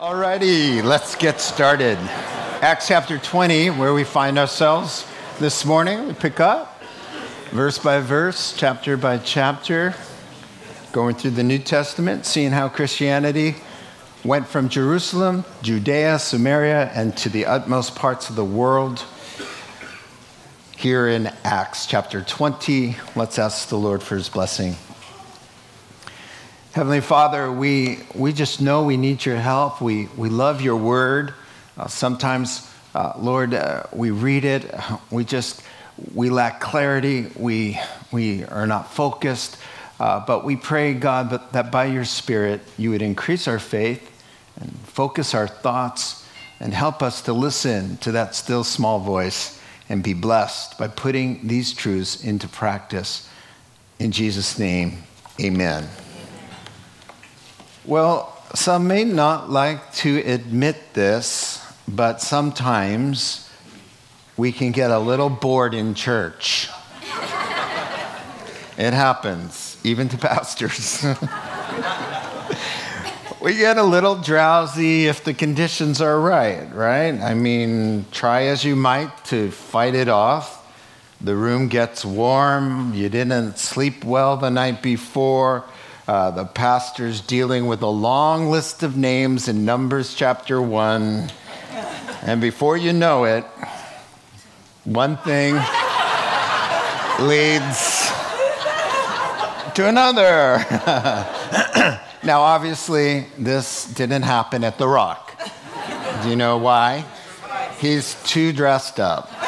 Alrighty, let's get started. Acts chapter 20, where we find ourselves this morning. We pick up verse by verse, chapter by chapter, going through the New Testament, seeing how Christianity went from Jerusalem, Judea, Samaria, and to the utmost parts of the world. Here in Acts chapter 20, let's ask the Lord for his blessing. Heavenly Father, we, we just know we need your help. We, we love your word. Uh, sometimes, uh, Lord, uh, we read it, we just, we lack clarity, we, we are not focused. Uh, but we pray, God, that, that by your Spirit, you would increase our faith and focus our thoughts and help us to listen to that still small voice and be blessed by putting these truths into practice. In Jesus' name, amen. Well, some may not like to admit this, but sometimes we can get a little bored in church. it happens, even to pastors. we get a little drowsy if the conditions are right, right? I mean, try as you might to fight it off. The room gets warm, you didn't sleep well the night before uh, the pastor's dealing with a long list of names in Numbers chapter 1. And before you know it, one thing leads to another. now, obviously, this didn't happen at The Rock. Do you know why? He's too dressed up.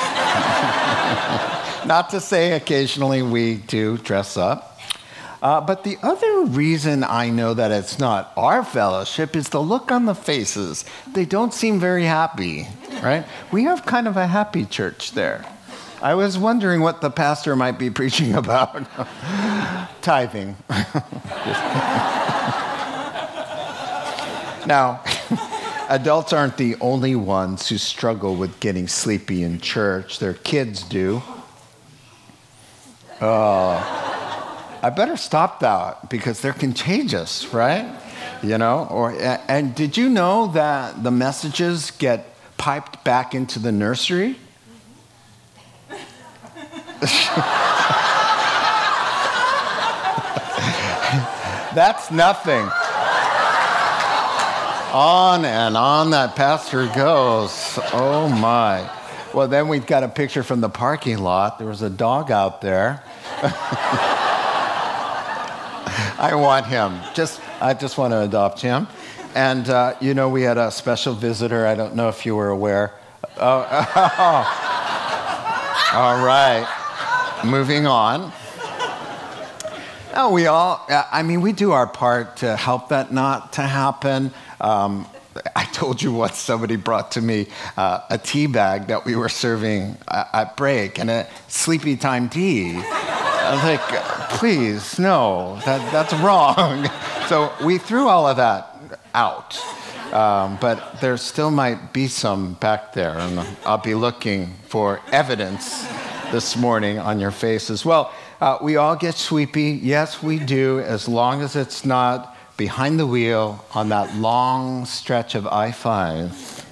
Not to say occasionally we do dress up. Uh, but the other reason I know that it's not our fellowship is the look on the faces. They don't seem very happy, right? We have kind of a happy church there. I was wondering what the pastor might be preaching about tithing. now, adults aren't the only ones who struggle with getting sleepy in church, their kids do. Oh. I better stop that because they're contagious, right? You know, or and did you know that the messages get piped back into the nursery? That's nothing. on and on that pastor goes. Oh my. Well, then we've got a picture from the parking lot. There was a dog out there. I want him. Just, I just want to adopt him. And, uh, you know, we had a special visitor. I don't know if you were aware. Oh. All right. Moving on. Oh, we all, I mean, we do our part to help that not to happen. Um, I told you what somebody brought to me uh, a tea bag that we were serving at break and a sleepy time tea. I was like, please, no, that, that's wrong. so we threw all of that out. Um, but there still might be some back there, and I'll be looking for evidence this morning on your faces. Well, uh, we all get sweepy. Yes, we do, as long as it's not behind the wheel on that long stretch of I 5.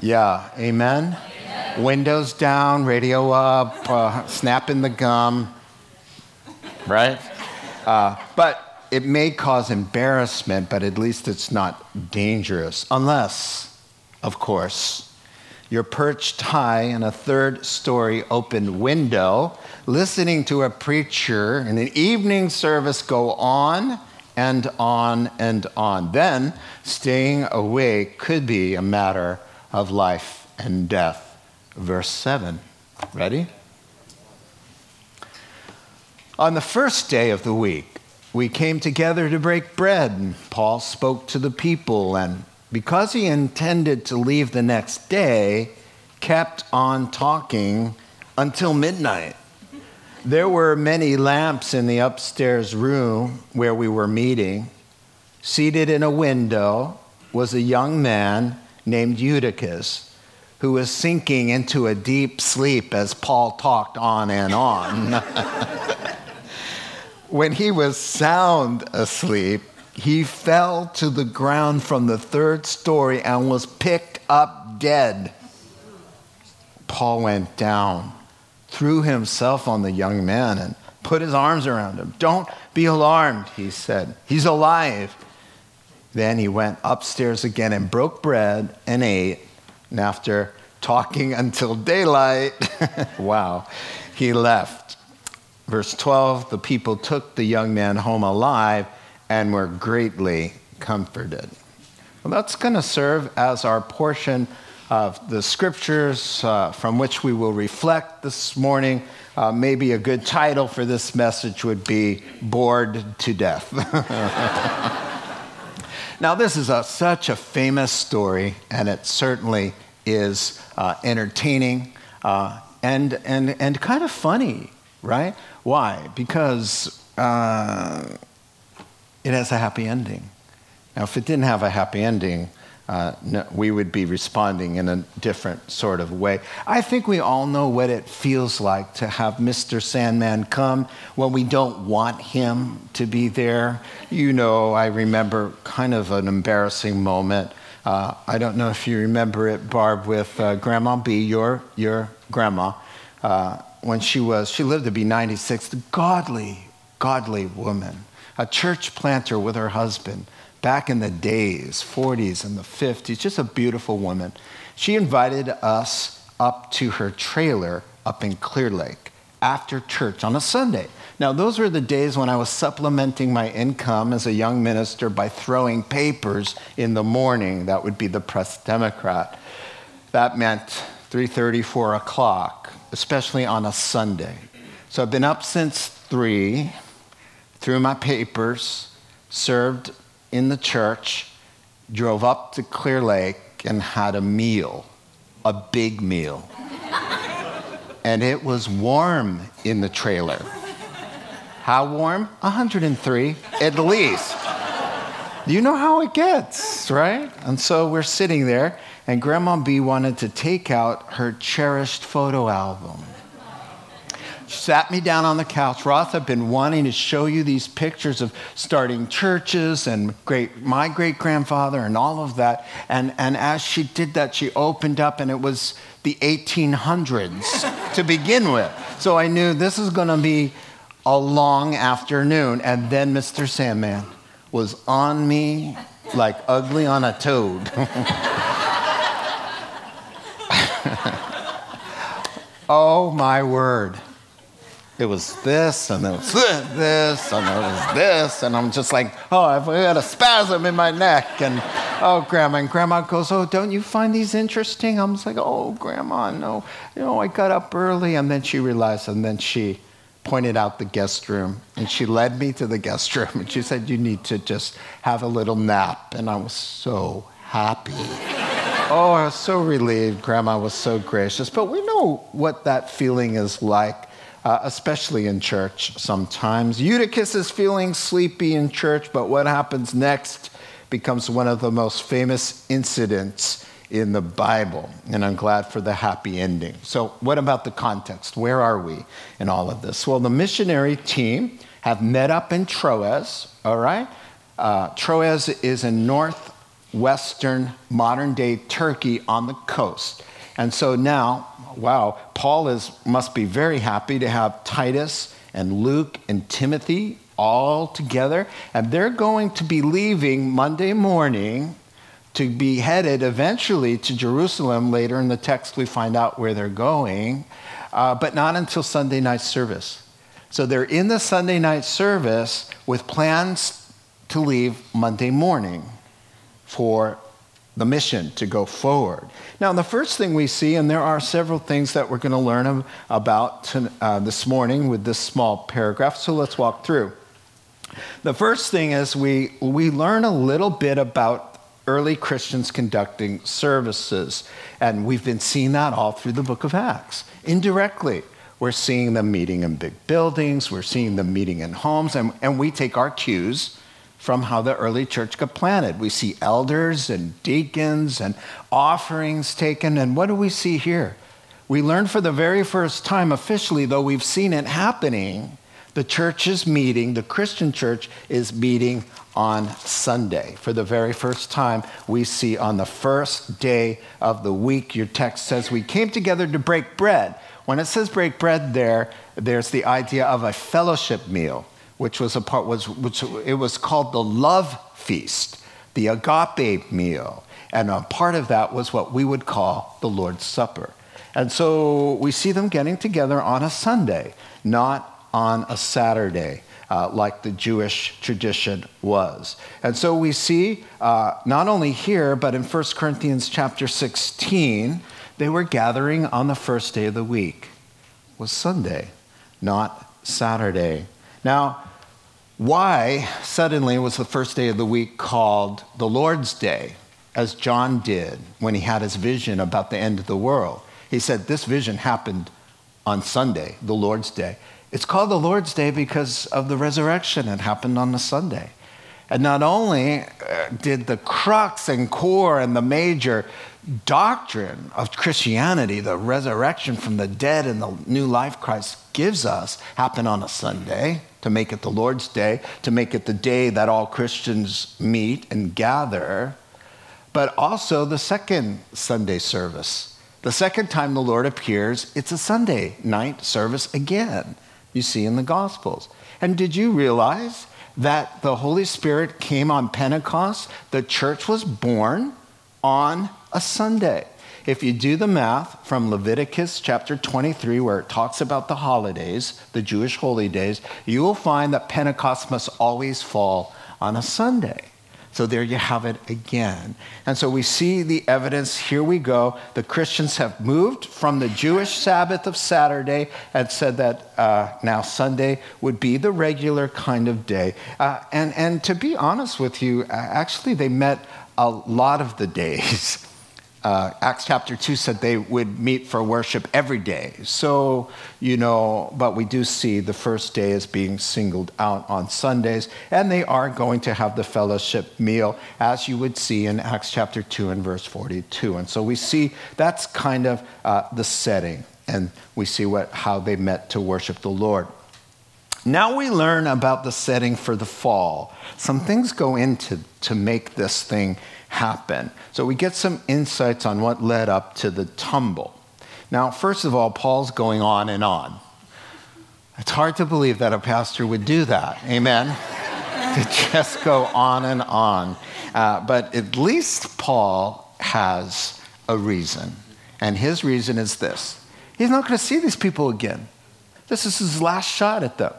Yeah, amen? amen? Windows down, radio up, uh, snapping the gum right? Uh, but it may cause embarrassment, but at least it's not dangerous. Unless, of course, you're perched high in a third story open window, listening to a preacher in an evening service go on and on and on. Then staying awake could be a matter of life and death. Verse 7. Ready? On the first day of the week, we came together to break bread, and Paul spoke to the people, and because he intended to leave the next day, kept on talking until midnight. There were many lamps in the upstairs room where we were meeting. Seated in a window was a young man named Eutychus who was sinking into a deep sleep as Paul talked on and on. when he was sound asleep, he fell to the ground from the third story and was picked up dead. Paul went down, threw himself on the young man, and put his arms around him. Don't be alarmed, he said. He's alive. Then he went upstairs again and broke bread and ate. And after talking until daylight, wow, he left. Verse 12 the people took the young man home alive and were greatly comforted. Well, that's going to serve as our portion of the scriptures uh, from which we will reflect this morning. Uh, maybe a good title for this message would be Bored to Death. now, this is a, such a famous story, and it certainly is uh, entertaining uh, and, and, and kind of funny, right? Why? Because uh, it has a happy ending. Now, if it didn't have a happy ending, uh, no, we would be responding in a different sort of way. I think we all know what it feels like to have Mr. Sandman come when we don't want him to be there. You know, I remember kind of an embarrassing moment. Uh, I don't know if you remember it, Barb, with uh, Grandma B, your, your grandma, uh, when she was, she lived to be 96, godly, godly woman a church planter with her husband back in the days, 40s and the 50s, just a beautiful woman. She invited us up to her trailer up in Clear Lake after church on a Sunday. Now, those were the days when I was supplementing my income as a young minister by throwing papers in the morning. That would be the Press Democrat. That meant 3:30, 4 o'clock, especially on a Sunday. So I've been up since 3 through my papers, served in the church, drove up to Clear Lake, and had a meal, a big meal. and it was warm in the trailer. How warm? 103 at least. You know how it gets, right? And so we're sitting there, and Grandma B wanted to take out her cherished photo album She sat me down on the couch. Roth, I've been wanting to show you these pictures of starting churches and great, my great grandfather and all of that. And, and as she did that, she opened up, and it was the 1800s to begin with. So I knew this is going to be a long afternoon. And then Mr. Sandman was on me like ugly on a toad. oh my word it was this, and it was this, and then it was this, and I'm just like, oh, I've got a spasm in my neck, and oh, grandma, and grandma goes, oh, don't you find these interesting? I'm just like, oh, grandma, no, you know, I got up early, and then she realized, and then she pointed out the guest room, and she led me to the guest room, and she said, you need to just have a little nap, and I was so happy. Oh, I was so relieved. Grandma was so gracious, but we know what that feeling is like uh, especially in church sometimes. Eutychus is feeling sleepy in church, but what happens next becomes one of the most famous incidents in the Bible. And I'm glad for the happy ending. So, what about the context? Where are we in all of this? Well, the missionary team have met up in Troas, all right? Uh, Troas is in northwestern modern day Turkey on the coast. And so now, wow, Paul is, must be very happy to have Titus and Luke and Timothy all together. And they're going to be leaving Monday morning to be headed eventually to Jerusalem. Later in the text, we find out where they're going, uh, but not until Sunday night service. So they're in the Sunday night service with plans to leave Monday morning for the mission to go forward. Now, the first thing we see, and there are several things that we're going to learn about to, uh, this morning with this small paragraph, so let's walk through. The first thing is we, we learn a little bit about early Christians conducting services, and we've been seeing that all through the book of Acts. Indirectly, we're seeing them meeting in big buildings, we're seeing them meeting in homes, and, and we take our cues from how the early church got planted. We see elders and deacons and offerings taken. And what do we see here? We learn for the very first time, officially, though we've seen it happening, the church is meeting, the Christian church is meeting on Sunday. For the very first time, we see on the first day of the week, your text says, We came together to break bread. When it says break bread there, there's the idea of a fellowship meal, which was a part, was, which it was called the love feast, the agape meal. And a part of that was what we would call the Lord's Supper. And so we see them getting together on a Sunday, not on a Saturday. Uh, like the Jewish tradition was. And so we see uh, not only here, but in 1 Corinthians chapter 16, they were gathering on the first day of the week. Was Sunday, not Saturday. Now, why suddenly was the first day of the week called the Lord's Day, as John did when he had his vision about the end of the world? He said, This vision happened on Sunday, the Lord's Day. It's called the Lord's Day because of the resurrection. It happened on the Sunday. And not only uh, did the crux and core and the major doctrine of Christianity, the resurrection from the dead and the new life Christ gives us, happen on a Sunday to make it the Lord's Day, to make it the day that all Christians meet and gather, but also the second Sunday service. The second time the Lord appears, it's a Sunday night service again you see in the Gospels. And did you realize that the Holy Spirit came on Pentecost? The church was born on a Sunday. If you do the math from Leviticus chapter 23, where it talks about the holidays, the Jewish holy days, you will find that Pentecost must always fall on a Sunday. So there you have it again. And so we see the evidence. Here we go. The Christians have moved from the Jewish Sabbath of Saturday and said that uh, now Sunday would be the regular kind of day. Uh, and, and to be honest with you, actually, they met a lot of the days. uh, Acts chapter 2 said they would meet for worship every day. So, you know, but we do see the first day as being singled out on Sundays, and they are going to have the fellowship meal, as you would see in Acts chapter 2 and verse 42. And so we see that's kind of uh, the setting, and we see what, how they met to worship the Lord. Now we learn about the setting for the fall. Some things go into to make this thing happen. So we get some insights on what led up to the tumble. Now, first of all, Paul's going on and on. It's hard to believe that a pastor would do that. Amen? to just go on and on. Uh, but at least Paul has a reason. And his reason is this he's not going to see these people again. This is his last shot at them.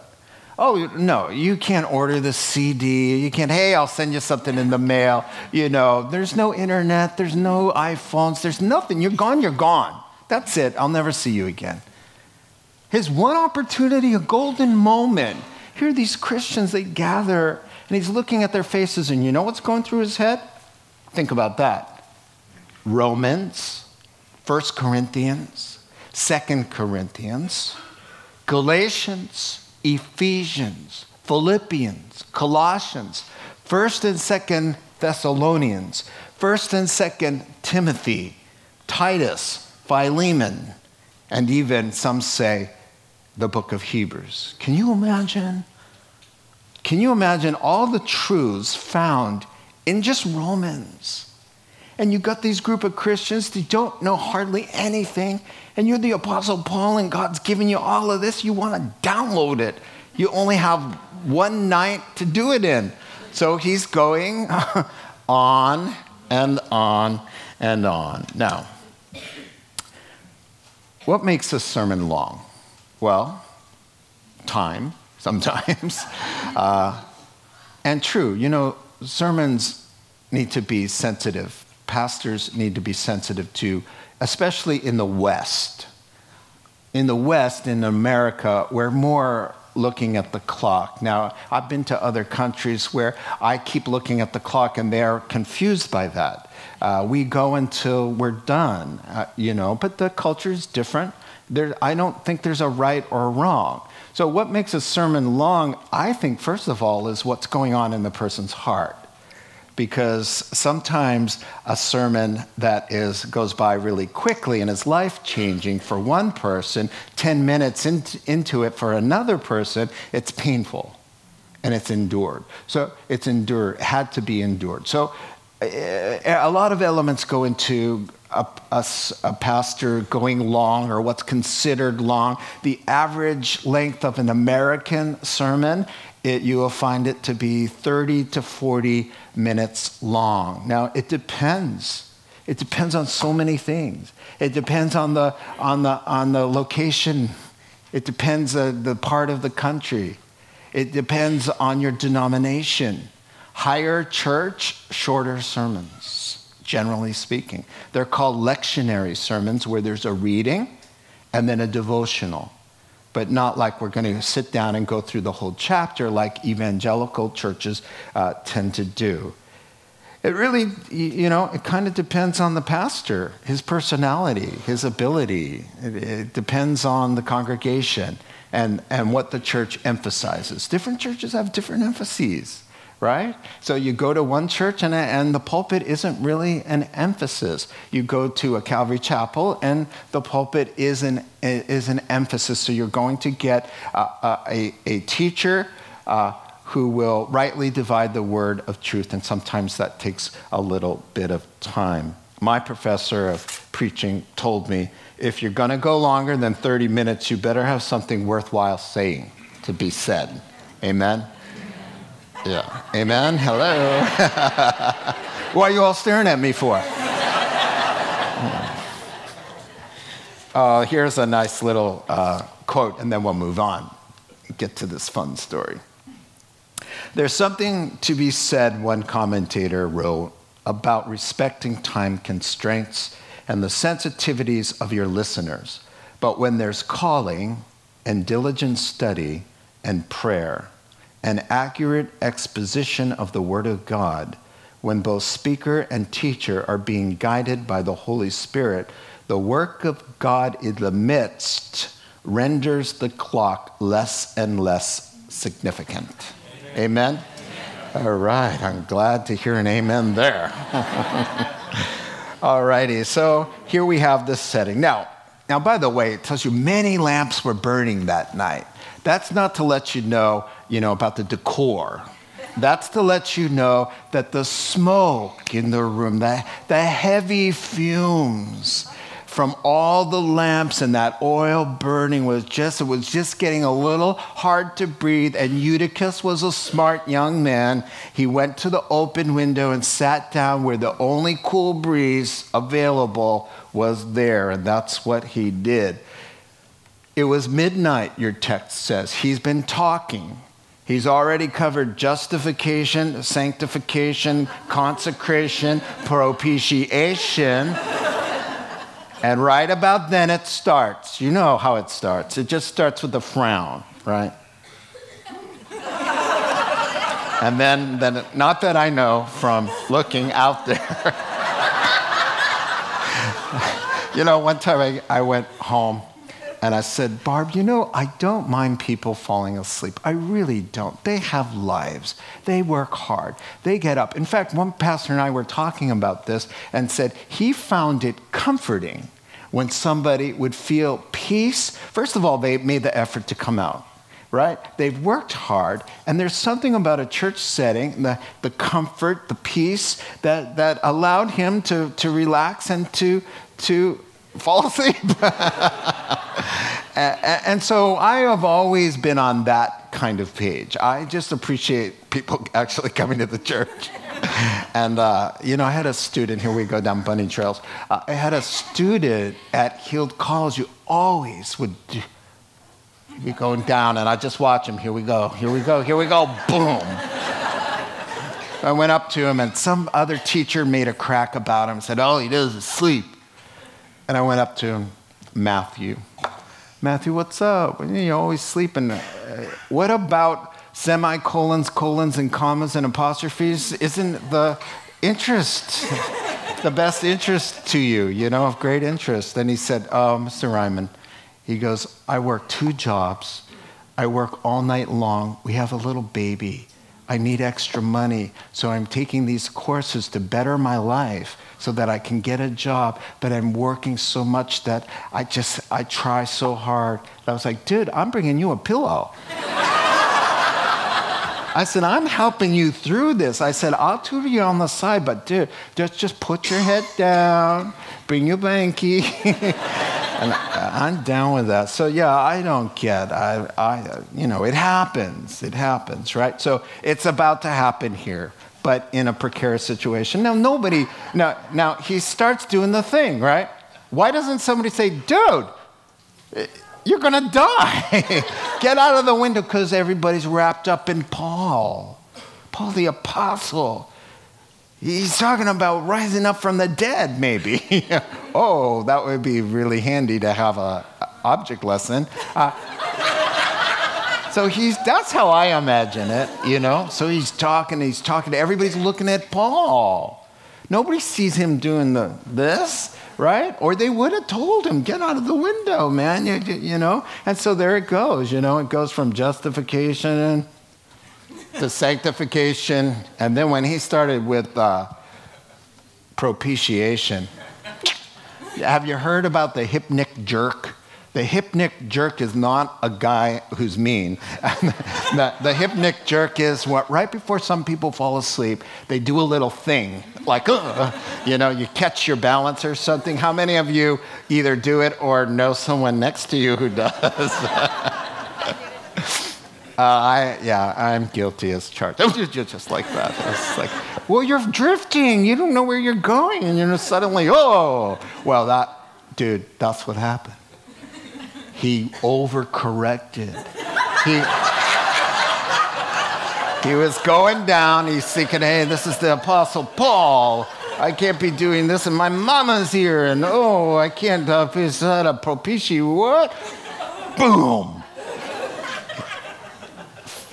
Oh, no, you can't order the CD. You can't, hey, I'll send you something in the mail. You know, there's no internet, there's no iPhones, there's nothing. You're gone, you're gone. That's it. I'll never see you again. His one opportunity, a golden moment. Here, these Christians, they gather, and he's looking at their faces, and you know what's going through his head? Think about that. Romans, First Corinthians, Second Corinthians, Galatians, Ephesians, Philippians, Colossians, 1st and 2nd Thessalonians, 1st and 2nd Timothy, Titus, Philemon, and even some say the book of Hebrews. Can you imagine? Can you imagine all the truths found in just Romans? And you got these group of Christians that don't know hardly anything, and you're the Apostle Paul, and God's giving you all of this, you want to download it. You only have one night to do it in. So he's going on and on and on. Now, what makes a sermon long? Well, time sometimes. uh, and true, you know, sermons need to be sensitive pastors need to be sensitive to, especially in the West. In the West, in America, we're more looking at the clock. Now, I've been to other countries where I keep looking at the clock and they're confused by that. Uh, we go until we're done, uh, you know, but the culture is different. There, I don't think there's a right or wrong. So, what makes a sermon long, I think, first of all, is what's going on in the person's heart because sometimes a sermon that is goes by really quickly and is life changing for one person 10 minutes in, into it for another person it's painful and it's endured so it's endured had to be endured so eh, a lot of elements go into a, a, a, pastor going long or what's considered long. The average length of an American sermon, it, you will find it to be 30 to 40 minutes long. Now, it depends. It depends on so many things. It depends on the, on the, on the location. It depends on uh, the part of the country. It depends on your denomination. Higher church, shorter sermons generally speaking. They're called lectionary sermons where there's a reading and then a devotional, but not like we're going to sit down and go through the whole chapter like evangelical churches uh, tend to do. It really, you know, it kind of depends on the pastor, his personality, his ability. It, it depends on the congregation and, and what the church emphasizes. Different churches have different emphases right? So you go to one church and, and the pulpit isn't really an emphasis. You go to a Calvary chapel and the pulpit is an, is an emphasis. So you're going to get a, a, a teacher uh, who will rightly divide the word of truth, and sometimes that takes a little bit of time. My professor of preaching told me if you're going to go longer than 30 minutes, you better have something worthwhile saying to be said. Amen? Yeah. Amen. Hello. what are you all staring at me for? Uh, here's a nice little uh, quote, and then we'll move on. Get to this fun story. There's something to be said, one commentator wrote, about respecting time constraints and the sensitivities of your listeners. But when there's calling and diligent study and prayer, an accurate exposition of the Word of God, when both speaker and teacher are being guided by the Holy Spirit, the work of God in the midst renders the clock less and less significant. Amen? amen? All right, I'm glad to hear an amen there. All righty, so here we have this setting. Now, now, by the way, it tells you many lamps were burning that night. That's not to let you know you know, about the decor. That's to let you know that the smoke in the room, the, the heavy fumes from all the lamps and that oil burning was just, it was just getting a little hard to breathe. And Eutychus was a smart young man. He went to the open window and sat down where the only cool breeze available was there. And that's what he did. It was midnight, your text says. He's been talking. He's already covered justification, sanctification, consecration, propitiation. and right about then it starts. You know how it starts. It just starts with a frown, right? and then, then not that I know from looking out there. you know, one time I, I went home and I said, Barb, you know, I don't mind people falling asleep. I really don't. They have lives, they work hard, they get up. In fact, one pastor and I were talking about this and said he found it comforting when somebody would feel peace. First of all, they made the effort to come out right? They've worked hard, and there's something about a church setting, the, the comfort, the peace that, that allowed him to, to relax and to, to fall asleep. and so I have always been on that kind of page. I just appreciate people actually coming to the church. and, uh, you know, I had a student, here we go down bunny trails. Uh, I had a student at Heald College who always would do, be going down, and I just watch him. Here we go, here we go, here we go, boom. I went up to him, and some other teacher made a crack about him said, All he does is sleep. And I went up to Matthew. Matthew, what's up? You're always sleeping. Uh, what about semicolons, colons, and commas and apostrophes? Isn't the interest the best interest to you, you know, of great interest? And he said, Oh, Mr. Ryman, he goes, I work two jobs. I work all night long. We have a little baby. I need extra money. So I'm taking these courses to better my life so that I can get a job. But I'm working so much that I just, I try so hard. I was like, dude, I'm bringing you a pillow. I said, I'm helping you through this. I said, I'll tutor you on the side, but dude, just, just put your head down, bring your banky. and uh, I'm down with that. So yeah, I don't get, I, I, you know, it happens. It happens, right? So it's about to happen here, but in a precarious situation. Now nobody, now, now he starts doing the thing, right? Why doesn't somebody say, dude, you're going to die. Get out of the window because everybody's wrapped up in Paul. Paul the apostle. He's talking about rising up from the dead, maybe. oh, that would be really handy to have a object lesson. Uh, so he's that's how I imagine it, you know. So he's talking, he's talking. to Everybody's looking at Paul. Nobody sees him doing the this right? Or they would have told him, get out of the window, man, you, you know? And so there it goes, you know, it goes from justification to sanctification. And then when he started with uh, propitiation, have you heard about the hypnic jerk? The hypnic jerk is not a guy who's mean. the, the hypnic jerk is what, right before some people fall asleep, they do a little thing, like, uh, you know, you catch your balance or something. How many of you either do it or know someone next to you who does? Uh, I, yeah, I'm guilty as charged. just like that. It's like, well, you're drifting. You don't know where you're going. And you're suddenly, oh, well, that, dude, that's what happened he overcorrected. He, he was going down. He's thinking, hey, this is the Apostle Paul. I can't be doing this, and my mama's here, and oh, I can't uh, is that a propici. What? Boom.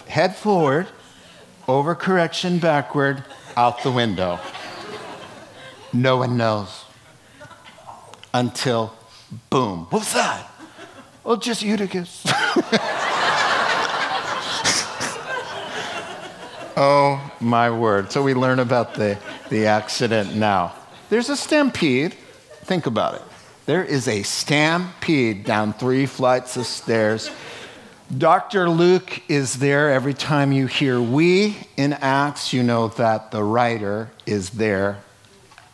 Head forward, overcorrection backward, out the window. No one knows. Until, boom. What's that? Well, just Eutychus. oh, my word. So we learn about the, the accident now. There's a stampede. Think about it. There is a stampede down three flights of stairs. Dr. Luke is there every time you hear we in Acts, you know that the writer is there.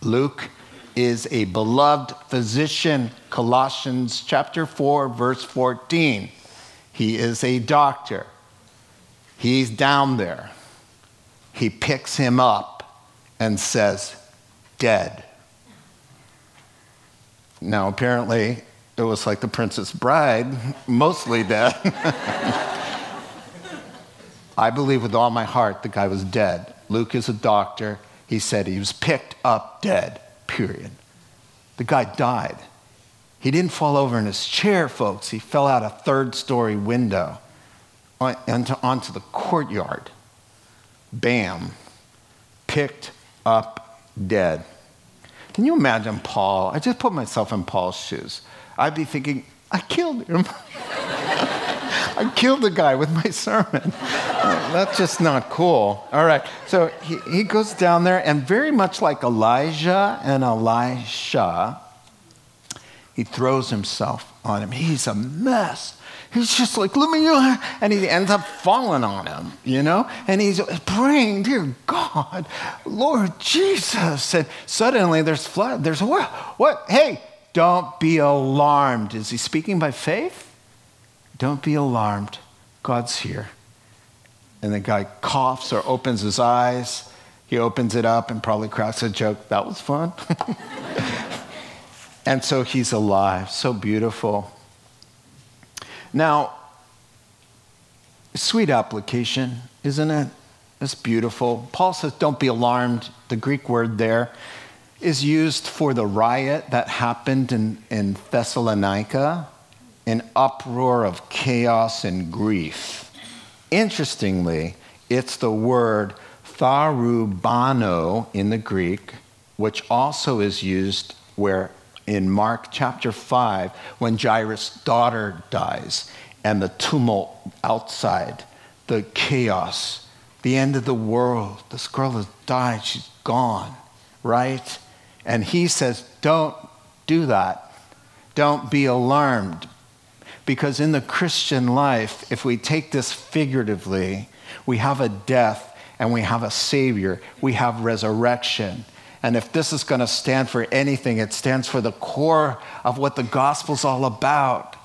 Luke is a beloved physician, Colossians chapter 4, verse 14. He is a doctor. He's down there. He picks him up and says, Dead. Now, apparently, it was like the Princess Bride, mostly dead. I believe with all my heart the guy was dead. Luke is a doctor. He said he was picked up dead period. The guy died. He didn't fall over in his chair, folks. He fell out a third story window onto, onto the courtyard. Bam. Picked up dead. Can you imagine Paul? I just put myself in Paul's shoes. I'd be thinking, I killed him. I killed the guy with my sermon. That's just not cool. All right. So he, he goes down there, and very much like Elijah and Elisha, he throws himself on him. He's a mess. He's just like, let me, and he ends up falling on him, you know? And he's praying, dear God, Lord Jesus. And suddenly there's flood. There's what? What? Hey, don't be alarmed. Is he speaking by faith? Don't be alarmed. God's here. And the guy coughs or opens his eyes. He opens it up and probably cracks a joke. That was fun. and so he's alive. So beautiful. Now, sweet application, isn't it? It's beautiful. Paul says, don't be alarmed. The Greek word there is used for the riot that happened in, in Thessalonica an uproar of chaos and grief. Interestingly, it's the word tharubano in the Greek, which also is used where in Mark chapter 5 when Jairus' daughter dies and the tumult outside, the chaos, the end of the world. This girl has died. She's gone, right? And he says, Don't do that. Don't be alarmed. Because in the Christian life, if we take this figuratively, we have a death and we have a Savior, we have resurrection. And if this is going to stand for anything, it stands for the core of what the gospel's all about.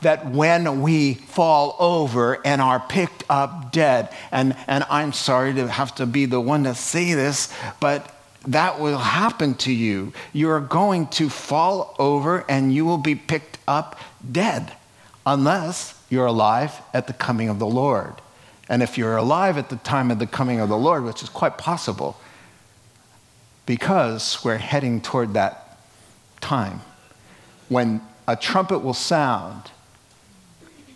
That when we fall over and are picked up dead, and, and I'm sorry to have to be the one to say this, but that will happen to you. You are going to fall over and you will be picked up dead unless you're alive at the coming of the Lord. And if you're alive at the time of the coming of the Lord, which is quite possible, because we're heading toward that time when a trumpet will sound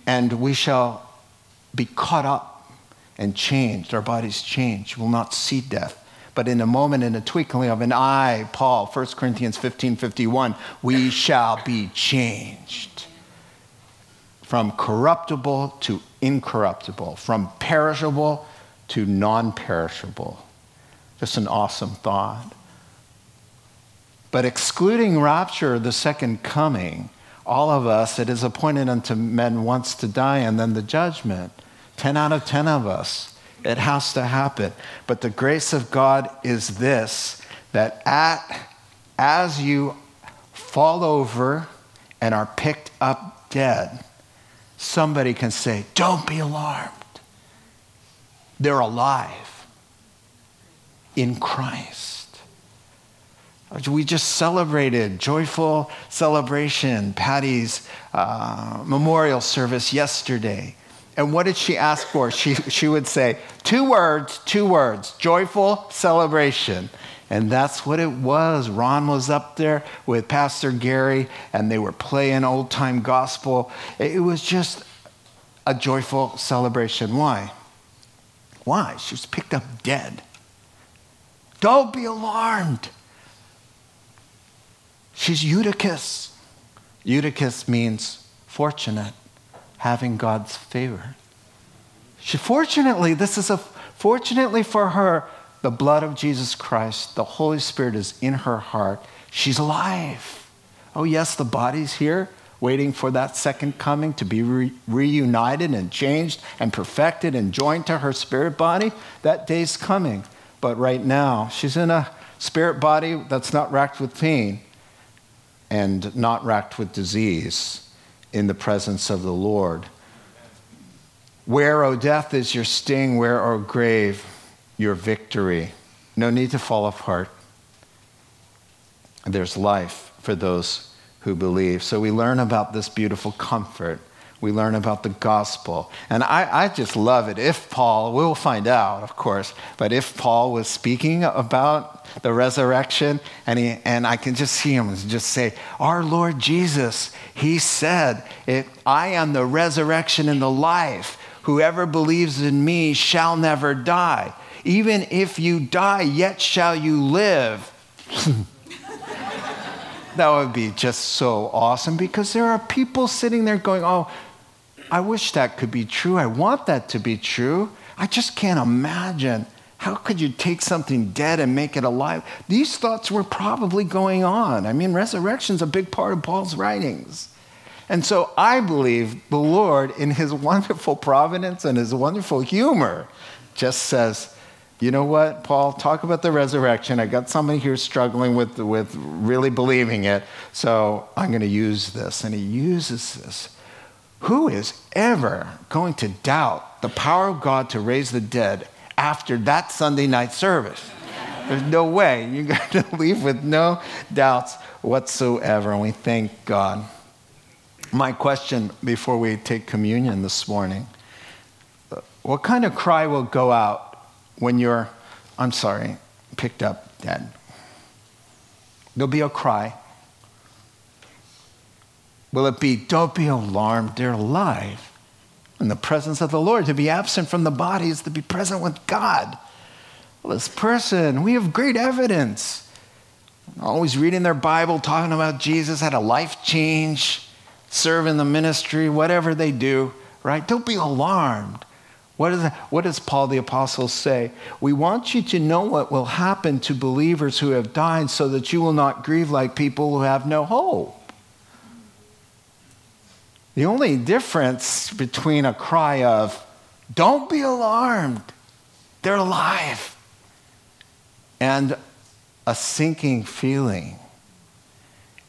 and we shall be caught up and changed. Our bodies change. We'll not see death. But in a moment, in a twinkling of an eye, Paul, 1 Corinthians 15 51, we shall be changed from corruptible to incorruptible, from perishable to non perishable. Just an awesome thought. But excluding rapture, the second coming, all of us, it is appointed unto men once to die and then the judgment. 10 out of 10 of us. It has to happen. But the grace of God is this that at, as you fall over and are picked up dead, somebody can say, Don't be alarmed. They're alive in Christ. We just celebrated joyful celebration, Patty's uh, memorial service yesterday. And what did she ask for? She, she would say, two words, two words, joyful celebration. And that's what it was. Ron was up there with Pastor Gary, and they were playing old time gospel. It was just a joyful celebration. Why? Why? She was picked up dead. Don't be alarmed. She's Eutychus. Eutychus means fortunate, having God's favor. She, fortunately, this is a fortunately for her, the blood of Jesus Christ, the Holy Spirit is in her heart. She's alive. Oh, yes, the body's here, waiting for that second coming to be re- reunited and changed and perfected and joined to her spirit body. That day's coming. But right now, she's in a spirit body that's not racked with pain and not racked with disease in the presence of the Lord. Where, O death, is your sting? Where, O grave, your victory. No need to fall apart. There's life for those who believe. So we learn about this beautiful comfort. We learn about the gospel. And I, I just love it. If Paul, we'll find out, of course, but if Paul was speaking about the resurrection, and, he, and I can just see him just say, Our Lord Jesus, he said, I am the resurrection and the life. Whoever believes in me shall never die. Even if you die, yet shall you live. that would be just so awesome because there are people sitting there going, Oh, I wish that could be true. I want that to be true. I just can't imagine. How could you take something dead and make it alive? These thoughts were probably going on. I mean, resurrection is a big part of Paul's writings. And so I believe the Lord, in his wonderful providence and his wonderful humor, just says, you know what, Paul, talk about the resurrection. I got somebody here struggling with, with really believing it, so I'm going to use this. And he uses this. Who is ever going to doubt the power of God to raise the dead after that Sunday night service? There's no way. You're going to leave with no doubts whatsoever. And we thank God. My question before we take communion this morning uh, what kind of cry will go out when you're, I'm sorry, picked up dead. There'll be a cry. Will it be, don't be alarmed, they're alive in the presence of the Lord? To be absent from the body is to be present with God. Well, this person, we have great evidence. Always reading their Bible, talking about Jesus, had a life change, serving the ministry, whatever they do, right? Don't be alarmed. What, is, what does Paul the Apostle say? We want you to know what will happen to believers who have died so that you will not grieve like people who have no hope. The only difference between a cry of, don't be alarmed, they're alive, and a sinking feeling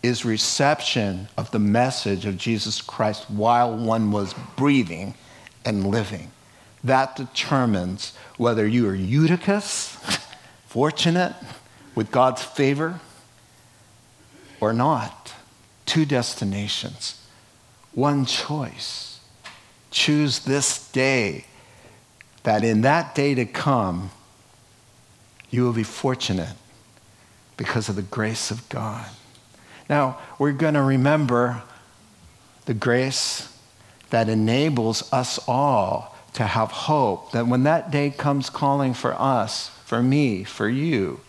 is reception of the message of Jesus Christ while one was breathing and living. That determines whether you are Eutychus, fortunate, with God's favor, or not. Two destinations, one choice. Choose this day, that in that day to come, you will be fortunate because of the grace of God. Now, we're going to remember the grace that enables us all to have hope that when that day comes calling for us, for me, for you,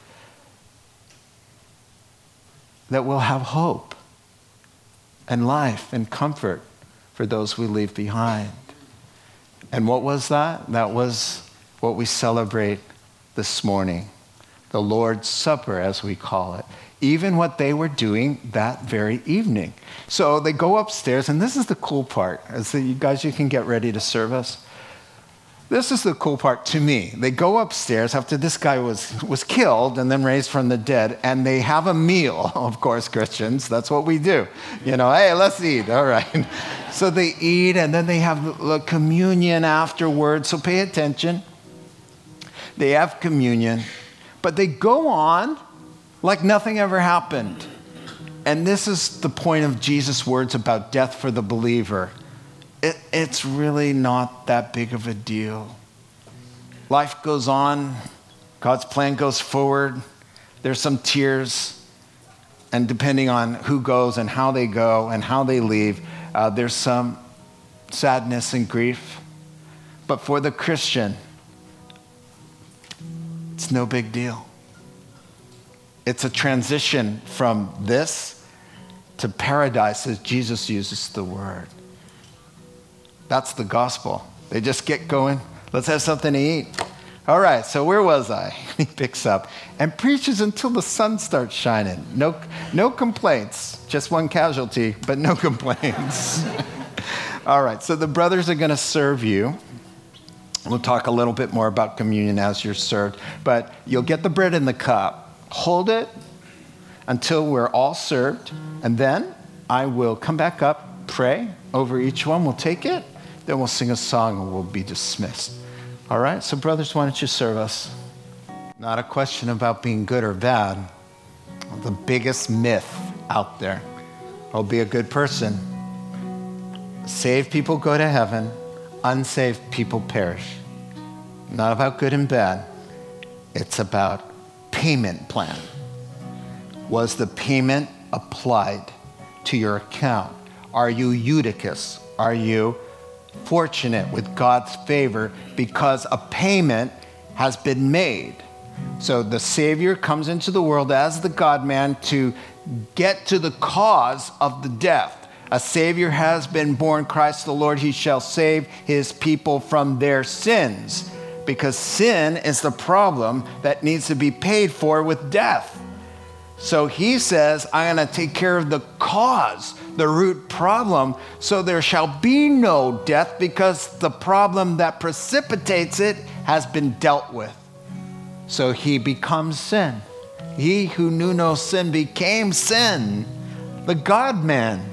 that we'll have hope and life and comfort for those we leave behind. And what was that? That was what we celebrate this morning the Lord's Supper, as we call it even what they were doing that very evening. So they go upstairs, and this is the cool part. is that you guys, you can get ready to serve us. This is the cool part to me. They go upstairs after this guy was, was killed and then raised from the dead, and they have a meal. Of course, Christians, that's what we do. You know, hey, let's eat. All right. So they eat, and then they have the communion afterwards. So pay attention. They have communion, but they go on like nothing ever happened. And this is the point of Jesus' words about death for the believer. It, it's really not that big of a deal. Life goes on, God's plan goes forward. There's some tears, and depending on who goes and how they go and how they leave, uh, there's some sadness and grief. But for the Christian, it's no big deal. It's a transition from this to paradise as Jesus uses the word. That's the gospel. They just get going. Let's have something to eat. All right, so where was I? he picks up and preaches until the sun starts shining. No, no complaints, just one casualty, but no complaints. All right, so the brothers are going to serve you. We'll talk a little bit more about communion as you're served, but you'll get the bread in the cup hold it until we're all served, and then I will come back up, pray over each one. We'll take it, then we'll sing a song, and we'll be dismissed. All right? So, brothers, why don't you serve us? Not a question about being good or bad. The biggest myth out there. I'll be a good person. Saved people go to heaven, unsaved people perish. Not about good and bad, it's about payment plan? Was the payment applied to your account? Are you Eutychus? Are you fortunate with God's favor because a payment has been made? So the Savior comes into the world as the God man to get to the cause of the death. A Savior has been born, Christ the Lord. He shall save his people from their sins because sin is the problem that needs to be paid for with death. So he says, I'm going to take care of the cause, the root problem, so there shall be no death because the problem that precipitates it has been dealt with. So he becomes sin. He who knew no sin became sin. The God man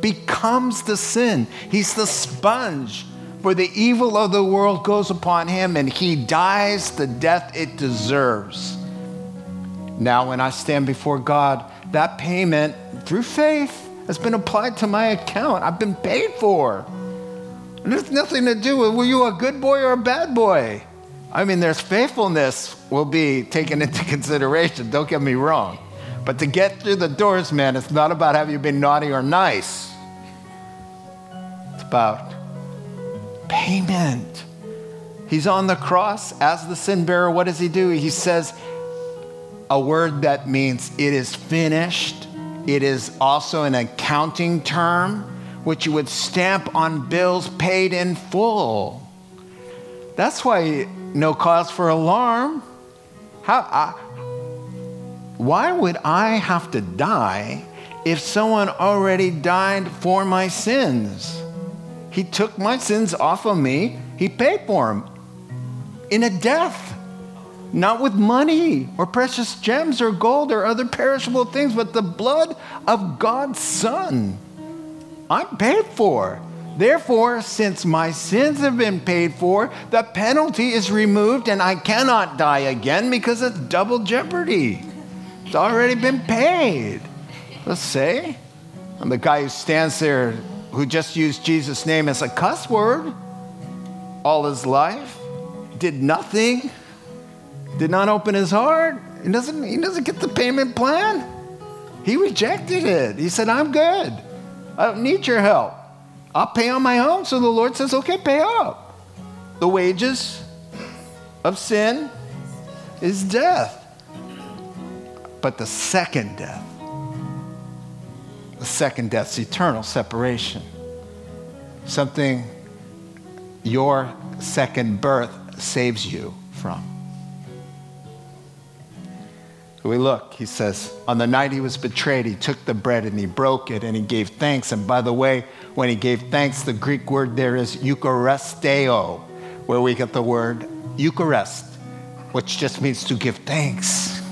becomes the sin. He's the sponge for the evil of the world goes upon him, and he dies the death it deserves. Now, when I stand before God, that payment through faith has been applied to my account. I've been paid for. And there's nothing to do with were you a good boy or a bad boy. I mean, there's faithfulness will be taken into consideration, don't get me wrong. But to get through the doors, man, it's not about have you been naughty or nice. It's about payment. He's on the cross as the sin bearer. What does he do? He says a word that means it is finished. It is also an accounting term, which you would stamp on bills paid in full. That's why no cause for alarm. How, I, why would I have to die if someone already died for my sins? He took my sins off of me, He paid for them in a death. Not with money or precious gems or gold or other perishable things, but the blood of God's Son. I'm paid for. Therefore, since my sins have been paid for, the penalty is removed and I cannot die again because it's double jeopardy. It's already been paid. Let's say. And the guy who stands there who just used Jesus' name as a cuss word all his life, did nothing, did not open his heart. He doesn't, he doesn't get the payment plan. He rejected it. He said, I'm good. I don't need your help. I'll pay on my own. So the Lord says, okay, pay up. The wages of sin is death. But the second death, the second death's eternal separation. Something your second birth saves you from. We look, he says, on the night he was betrayed, he took the bread and he broke it and he gave thanks. And by the way, when he gave thanks, the Greek word there is Eucharisteo, where we get the word Eucharist, which just means to give thanks.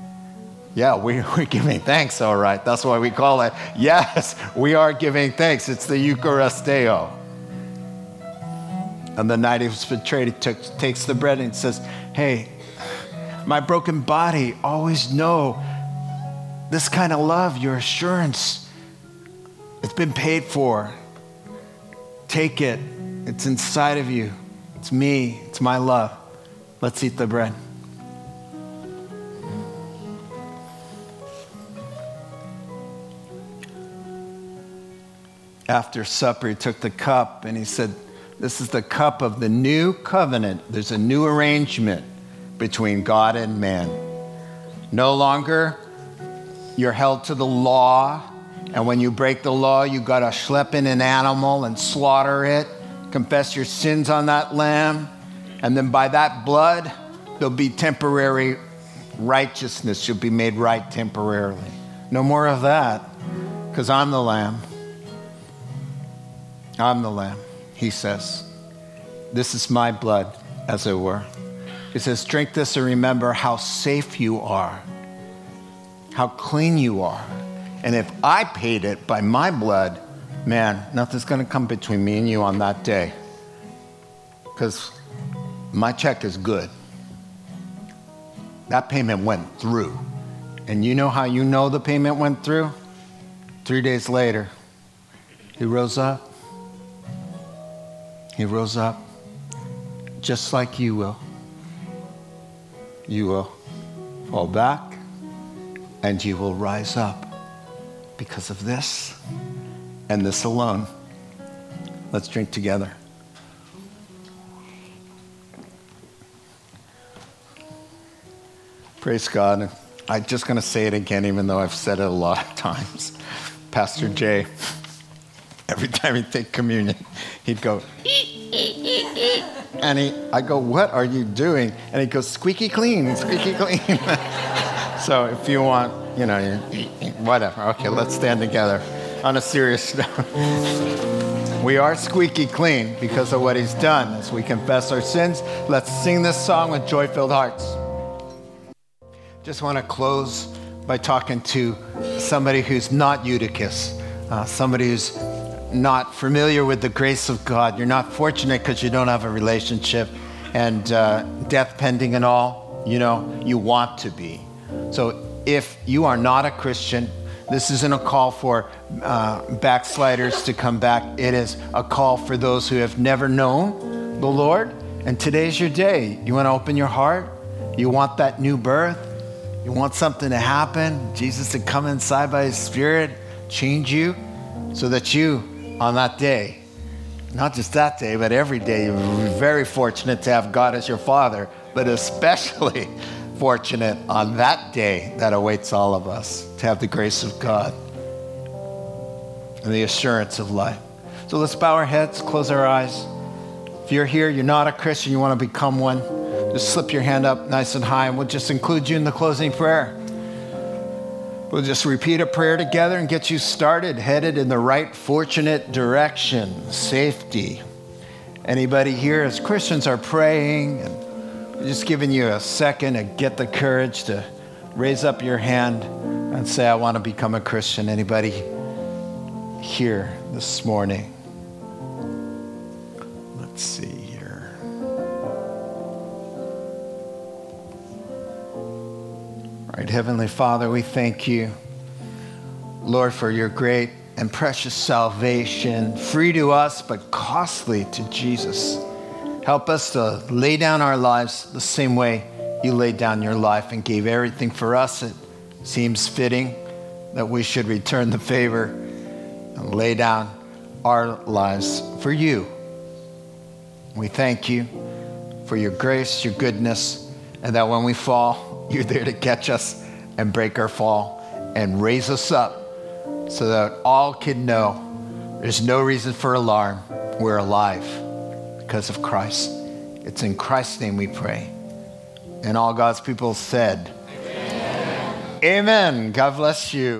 yeah, we, we're giving thanks, all right. That's why we call it. Yes, we are giving thanks. It's the Eucharisteo. On the night he was betrayed, he took, takes the bread and says, Hey, my broken body, always know this kind of love, your assurance. It's been paid for. Take it. It's inside of you. It's me. It's my love. Let's eat the bread. After supper, he took the cup and he said, This is the cup of the new covenant. There's a new arrangement between God and man. No longer you're held to the law, and when you break the law, you got to schlep in an animal and slaughter it, confess your sins on that lamb, and then by that blood, there'll be temporary righteousness. You'll be made right temporarily. No more of that, because I'm the lamb. I'm the lamb, he says. This is my blood, as it were. He says, Drink this and remember how safe you are, how clean you are. And if I paid it by my blood, man, nothing's going to come between me and you on that day. Because my check is good. That payment went through. And you know how you know the payment went through? Three days later, he rose up. He rose up just like you will you will fall back and you will rise up because of this and this alone. Let's drink together. Praise God. I'm just going to say it again, even though I've said it a lot of times. Pastor Jay, every time he'd take communion, he'd go, and he, I go, What are you doing? And he goes, Squeaky clean, squeaky clean. so if you want, you know, whatever. Okay, let's stand together. On a serious note, we are squeaky clean because of what he's done. As we confess our sins, let's sing this song with joy filled hearts. Just want to close by talking to somebody who's not Eutychus, uh, somebody who's not familiar with the grace of God, you're not fortunate because you don't have a relationship and uh, death pending and all, you know, you want to be. So if you are not a Christian, this isn't a call for uh, backsliders to come back. It is a call for those who have never known the Lord. And today's your day. You want to open your heart? You want that new birth? You want something to happen? Jesus to come inside by His Spirit, change you so that you on that day. Not just that day, but every day. You're very fortunate to have God as your Father, but especially fortunate on that day that awaits all of us to have the grace of God and the assurance of life. So let's bow our heads, close our eyes. If you're here, you're not a Christian, you want to become one, just slip your hand up nice and high, and we'll just include you in the closing prayer. We'll just repeat a prayer together and get you started, headed in the right, fortunate direction, safety. Anybody here as Christians are praying and just giving you a second to get the courage to raise up your hand and say, I want to become a Christian. Anybody here this morning? Let's see Heavenly Father, we thank you, Lord, for your great and precious salvation, free to us, but costly to Jesus. Help us to lay down our lives the same way you laid down your life and gave everything for us. It seems fitting that we should return the favor and lay down our lives for you. We thank you for your grace, your goodness, and that when we fall, you're there to catch us and break our fall and raise us up so that all can know there's no reason for alarm. We're alive because of Christ. It's in Christ's name we pray. And all God's people said, Amen. Amen. God bless you.